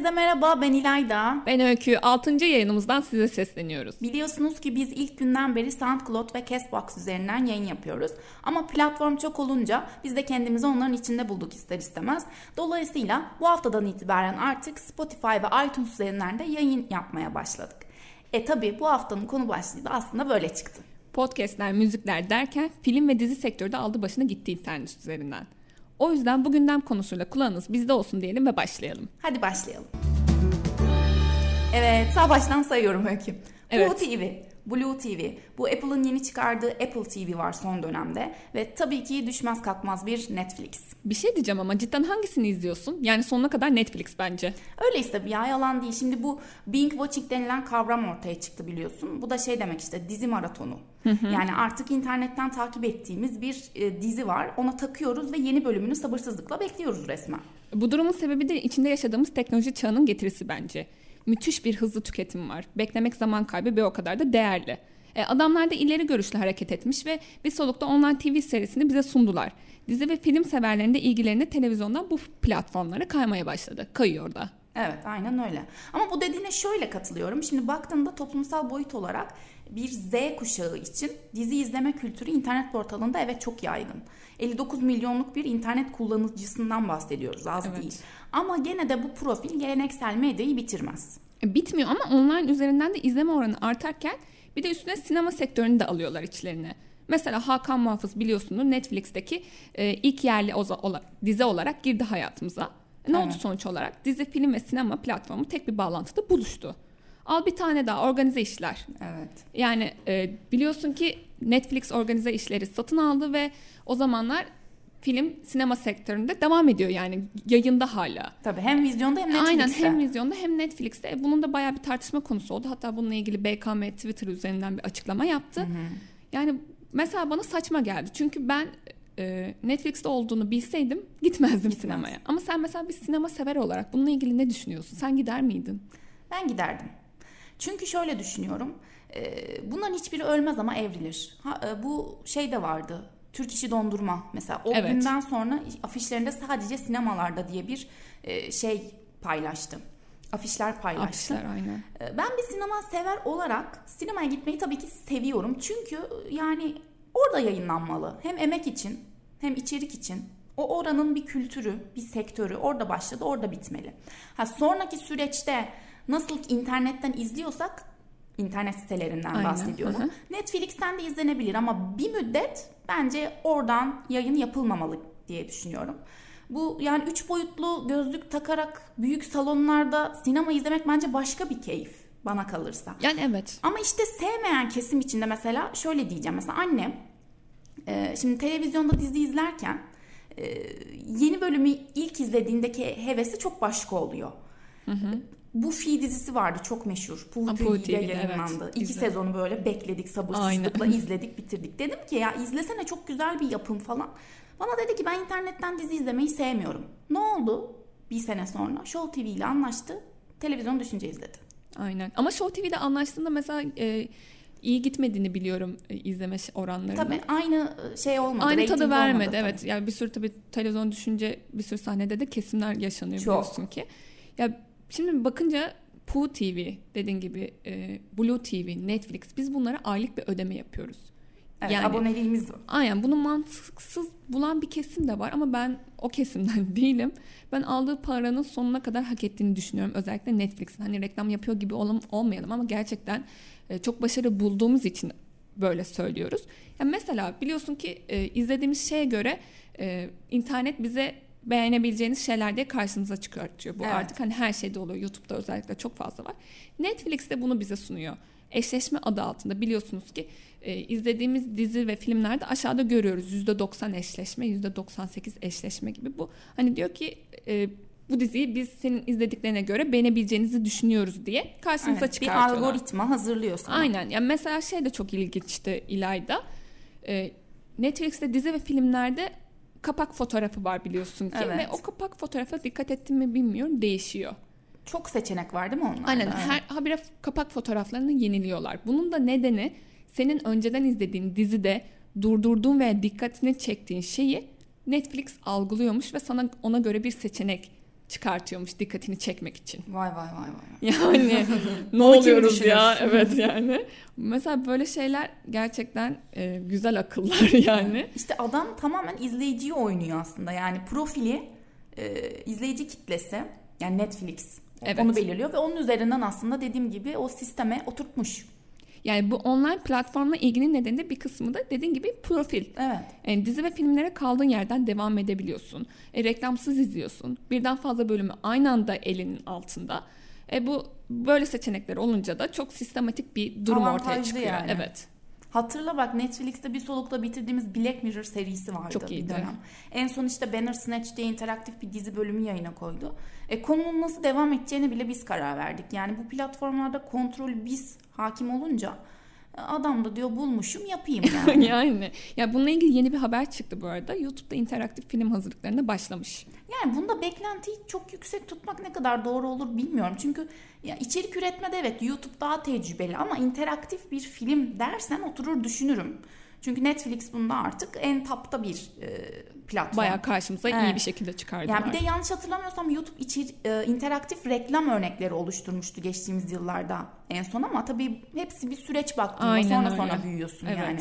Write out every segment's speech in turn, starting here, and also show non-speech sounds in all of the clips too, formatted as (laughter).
Herkese merhaba ben İlayda. Ben Öykü. 6. yayınımızdan size sesleniyoruz. Biliyorsunuz ki biz ilk günden beri SoundCloud ve Castbox üzerinden yayın yapıyoruz. Ama platform çok olunca biz de kendimizi onların içinde bulduk ister istemez. Dolayısıyla bu haftadan itibaren artık Spotify ve iTunes üzerinden de yayın yapmaya başladık. E tabi bu haftanın konu başlığı da aslında böyle çıktı. Podcastler, müzikler derken film ve dizi sektörü de aldı başına gitti internet üzerinden. O yüzden bu gündem konusuyla kulağınız bizde olsun diyelim ve başlayalım. Hadi başlayalım. Evet sağ baştan sayıyorum Öykü. Evet. Blue TV, Blue TV. Bu Apple'ın yeni çıkardığı Apple TV var son dönemde. Ve tabii ki düşmez kalkmaz bir Netflix. Bir şey diyeceğim ama cidden hangisini izliyorsun? Yani sonuna kadar Netflix bence. Öyle tabii ya yalan değil. Şimdi bu Bing Watching denilen kavram ortaya çıktı biliyorsun. Bu da şey demek işte dizi maratonu. Yani artık internetten takip ettiğimiz bir e, dizi var. Ona takıyoruz ve yeni bölümünü sabırsızlıkla bekliyoruz resmen. Bu durumun sebebi de içinde yaşadığımız teknoloji çağının getirisi bence müthiş bir hızlı tüketim var. Beklemek zaman kaybı bir o kadar da değerli. E, adamlar da ileri görüşlü hareket etmiş ve bir solukta online TV serisini bize sundular. Dizi ve film severlerinde ilgilerini televizyondan bu platformlara kaymaya başladı. Kayıyor da. Evet aynen öyle. Ama bu dediğine şöyle katılıyorum. Şimdi baktığında toplumsal boyut olarak bir Z kuşağı için dizi izleme kültürü internet portalında evet çok yaygın. 59 milyonluk bir internet kullanıcısından bahsediyoruz az evet. değil. Ama gene de bu profil geleneksel medyayı bitirmez. E, bitmiyor ama online üzerinden de izleme oranı artarken bir de üstüne sinema sektörünü de alıyorlar içlerine. Mesela Hakan Muhafız biliyorsunuz Netflix'teki e, ilk yerli dizi olarak girdi hayatımıza. Ne evet. oldu sonuç olarak? Dizi, film ve sinema platformu tek bir bağlantıda buluştu. Al bir tane daha organize işler. Evet. Yani e, biliyorsun ki Netflix organize işleri satın aldı ve o zamanlar film sinema sektöründe devam ediyor yani yayında hala. Tabii hem vizyonda hem Netflix'te. Aynen hem vizyonda hem Netflix'te. Bunun da bayağı bir tartışma konusu oldu. Hatta bununla ilgili BKM Twitter üzerinden bir açıklama yaptı. Hı hı. Yani mesela bana saçma geldi. Çünkü ben e, Netflix'te olduğunu bilseydim gitmezdim Gitmez. sinemaya. Ama sen mesela bir sinema sever olarak bununla ilgili ne düşünüyorsun? Sen gider miydin? Ben giderdim. Çünkü şöyle düşünüyorum. E, bunların hiçbiri ölmez ama evrilir. Ha, e, bu şey de vardı. Türk işi dondurma mesela. O evet. günden sonra afişlerinde sadece sinemalarda diye bir e, şey paylaştım. Afişler paylaştım. Afişler aynen. Ben bir sinema sever olarak sinemaya gitmeyi tabii ki seviyorum. Çünkü yani orada yayınlanmalı. Hem emek için hem içerik için. O oranın bir kültürü, bir sektörü orada başladı, orada bitmeli. Ha sonraki süreçte nasıl internetten izliyorsak internet sitelerinden Aynen. bahsediyorum. Hı hı. Netflix'ten de izlenebilir ama bir müddet bence oradan yayın yapılmamalı diye düşünüyorum. Bu yani üç boyutlu gözlük takarak büyük salonlarda sinema izlemek bence başka bir keyif bana kalırsa. Yani evet. Ama işte sevmeyen kesim içinde mesela şöyle diyeceğim. Mesela annem e, şimdi televizyonda dizi izlerken e, yeni bölümü ilk izlediğindeki hevesi çok başka oluyor. Hı hı. Bu Fi dizisi vardı çok meşhur. Puh TV'de yayınlandı. Evet, İki izledim. sezonu böyle bekledik sabırsızlıkla Aynen. (laughs) izledik bitirdik. Dedim ki ya izlesene çok güzel bir yapım falan. Bana dedi ki ben internetten dizi izlemeyi sevmiyorum. Ne oldu? Bir sene sonra Show TV ile anlaştı. Televizyon düşünce izledi. Aynen. Ama Show TV'de anlaştığında mesela e, iyi gitmediğini biliyorum e, izleme oranlarının. Tabii aynı e, şey olmadı. Aynı tadı vermedi olmadı, evet. Yani bir sürü tabii televizyon düşünce bir sürü sahnede de kesimler yaşanıyor Çok. biliyorsun ki. Ya Şimdi bakınca Poo TV dediğin gibi e, Blue TV, Netflix biz bunlara aylık bir ödeme yapıyoruz. Evet, yani, aboneliğimiz var. Aynen bunu mantıksız bulan bir kesim de var ama ben o kesimden (laughs) değilim. Ben aldığı paranın sonuna kadar hak ettiğini düşünüyorum. Özellikle Netflix'in hani reklam yapıyor gibi olam, olmayalım ama gerçekten e, çok başarı bulduğumuz için böyle söylüyoruz. Yani mesela biliyorsun ki e, izlediğimiz şeye göre e, internet bize beğenebileceğiniz şeyler diye karşınıza çıkartıyor. Bu evet. artık hani her şeyde oluyor. YouTube'da özellikle çok fazla var. Netflix de bunu bize sunuyor. Eşleşme adı altında biliyorsunuz ki e, izlediğimiz dizi ve filmlerde aşağıda görüyoruz %90 eşleşme, %98 eşleşme gibi. Bu hani diyor ki e, bu diziyi biz senin izlediklerine göre beğenebileceğinizi düşünüyoruz diye karşınıza evet, çıkartıyorlar. Bir algoritma hazırlıyor sana. Aynen. Yani mesela şey de çok ilginçti İlayda. E, Netflix'te dizi ve filmlerde kapak fotoğrafı var biliyorsun ki evet. ve o kapak fotoğrafa dikkat ettim mi bilmiyorum değişiyor. Çok seçenek var değil mi onlarda? Aynen. Her habire kapak fotoğraflarını yeniliyorlar. Bunun da nedeni senin önceden izlediğin dizide durdurduğun veya dikkatini çektiğin şeyi Netflix algılıyormuş ve sana ona göre bir seçenek çıkartıyormuş dikkatini çekmek için. Vay vay vay vay. Yani (laughs) ne oluyoruz ya? Evet yani. Mesela böyle şeyler gerçekten e, güzel akıllar (laughs) yani. İşte adam tamamen izleyiciyi oynuyor aslında. Yani profili e, izleyici kitlesi yani Netflix Evet. onu belirliyor ve onun üzerinden aslında dediğim gibi o sisteme oturtmuş. Yani bu online platformla ilginin nedeni de bir kısmı da dediğin gibi profil. Evet. Yani dizi ve filmlere kaldığın yerden devam edebiliyorsun. E, reklamsız izliyorsun. Birden fazla bölümü aynı anda elinin altında. E, bu böyle seçenekler olunca da çok sistematik bir durum ortaya çıkıyor. yani. Evet. Hatırla bak Netflix'te bir solukta bitirdiğimiz Black Mirror serisi vardı Çok bir iyiydi. dönem. En son işte Bandersnatch diye interaktif bir dizi bölümü yayına koydu. E, konunun nasıl devam edeceğine bile biz karar verdik. Yani bu platformlarda kontrolü biz hakim olunca adam da diyor bulmuşum yapayım (laughs) yani. yani. Ya bununla ilgili yeni bir haber çıktı bu arada. YouTube'da interaktif film hazırlıklarına başlamış. Yani bunda beklentiyi çok yüksek tutmak ne kadar doğru olur bilmiyorum. Çünkü ya içerik üretmede evet YouTube daha tecrübeli ama interaktif bir film dersen oturur düşünürüm. Çünkü Netflix bunda artık en tapta bir e, platform. Bayağı karşımıza iyi Evet. bir şekilde çıkardılar. Yani bir de yanlış hatırlamıyorsam YouTube içeri, e, interaktif reklam örnekleri oluşturmuştu geçtiğimiz yıllarda en son ama tabii hepsi bir süreç baktığında Aynen sonra öyle. sonra büyüyorsun Evet. yani.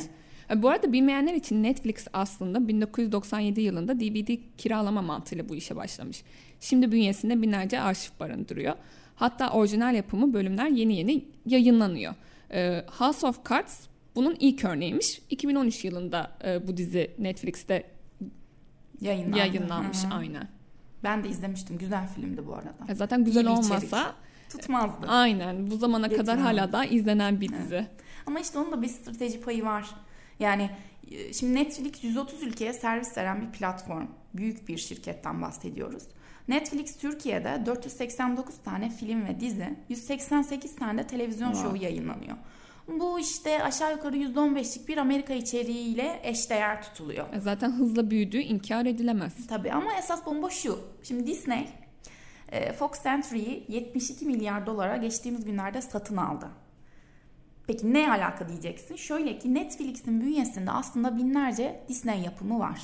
E, Bu arada bilmeyenler için Netflix aslında 1997 yılında DVD kiralama mantığıyla bu işe başlamış. Şimdi bünyesinde binlerce arşiv barındırıyor. Hatta orijinal yapımı bölümler yeni yeni yayınlanıyor. E, House of Cards bunun ilk örneğiymiş. 2013 yılında e, bu dizi Netflix'te Yayınlandı. yayınlanmış Hı hı. aynen. Ben de izlemiştim. Güzel filmdi bu arada. E, Zaten güzel İyi olmasa Tutmazdı. aynen bu zamana kadar Getirmem. hala da izlenen bir Evet. dizi. Ama işte onun da bir strateji payı var. Yani e, şimdi Netflix 130 ülkeye servis veren bir platform. Büyük bir şirketten bahsediyoruz. Netflix Türkiye'de 489 tane film ve dizi, 188 tane de televizyon Wow. şovu yayınlanıyor. Bu işte aşağı yukarı %15'lik bir Amerika içeriğiyle eşdeğer tutuluyor. E, Zaten hızla büyüdüğü inkar edilemez. Tabii ama esas bomba şu. Şimdi Disney e, Fox Century'yi 72 milyar dolara geçtiğimiz günlerde satın aldı. Peki ne alaka diyeceksin? Şöyle ki Netflix'in bünyesinde aslında binlerce Disney yapımı var.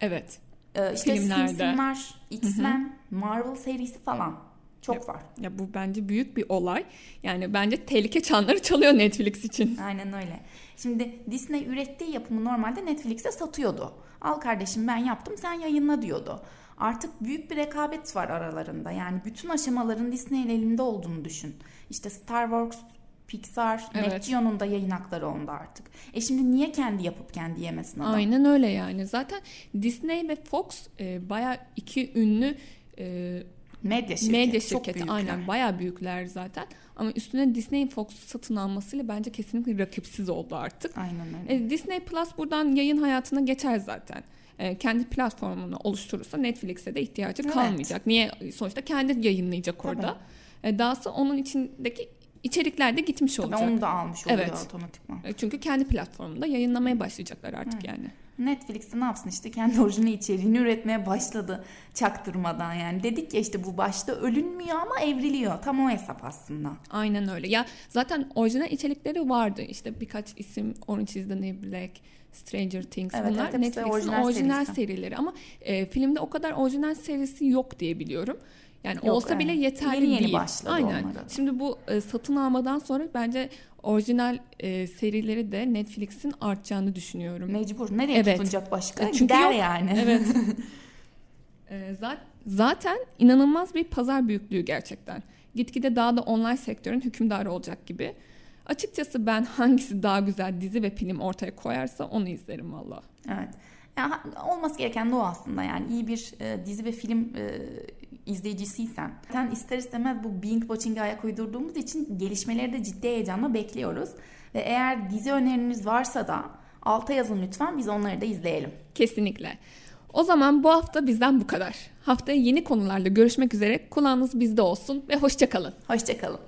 Evet. E, işte Filmlerde. Simpsonlar, X-Men, Marvel serisi falan. Çok Yap. var. Ya bu bence büyük bir olay. Yani bence tehlike çanları çalıyor Netflix için. Aynen öyle. Şimdi Disney ürettiği yapımı normalde Netflix'e satıyordu. Al kardeşim ben yaptım sen yayınla diyordu. Artık büyük bir rekabet var aralarında. Yani bütün aşamaların Disney'in elinde olduğunu düşün. İşte Star Wars, Pixar, Evet. Net Geo'nun da yayın hakları onda artık. E şimdi niye kendi yapıp kendi yemesin adam? Aynen öyle yani. Zaten Disney ve Fox e, bayağı iki ünlü e, Medya şirketi. medya çok şirketi büyükler. aynen bayağı büyükler zaten. Ama üstüne Disney Fox'u satın almasıyla bence kesinlikle rakipsiz oldu artık. Aynen öyle. E, Disney Plus buradan yayın hayatına geçer zaten. E, kendi platformunu oluşturursa Netflix'e de ihtiyacı Evet. kalmayacak. Niye? Sonuçta kendi yayınlayacak Tabii. orada. E, dahası onun içindeki içerikler de gitmiş Tabii olacak. onu da almış oluyor Evet. otomatikman. E, Çünkü kendi platformunda yayınlamaya başlayacaklar artık Evet. yani. Netflix de ne yapsın işte kendi orijinal içeriğini üretmeye başladı çaktırmadan yani. Dedik ya işte bu başta ölünmüyor ama evriliyor. Tam o hesap aslında. Aynen öyle. Ya zaten orijinal içerikleri vardı. İşte birkaç isim Orange is the New Black, Stranger Things Evet, bunlar evet, Netflix'in orijinal orijinal, serisi. serileri ama e, filmde o kadar orijinal serisi yok diye biliyorum. Yani Yok, olsa bile evet. yeterli Yeni yeni değil. başladı Aynen. onlara. Şimdi bu e, satın almadan sonra bence orijinal e, serileri de Netflix'in artacağını düşünüyorum. Mecbur. Nereye Evet. tutunacak başka? E, çünkü Gider yok. yani. Evet. (laughs) Za- Zaten inanılmaz bir pazar büyüklüğü gerçekten. Gitgide daha da online sektörün hükümdarı olacak gibi. Açıkçası ben hangisi daha güzel dizi ve film ortaya koyarsa onu izlerim valla. Evet. Ya, ha- olması gereken de o aslında yani iyi bir e, dizi ve film e, izleyicisiysen. Sen ister istemez bu Being Watching'e ayak uydurduğumuz için gelişmeleri de ciddi heyecanla bekliyoruz. Ve eğer dizi öneriniz varsa da alta yazın lütfen biz onları da izleyelim. Kesinlikle. O zaman bu hafta bizden bu kadar. Haftaya yeni konularla görüşmek üzere. Kulağınız bizde olsun ve hoşçakalın. Hoşçakalın.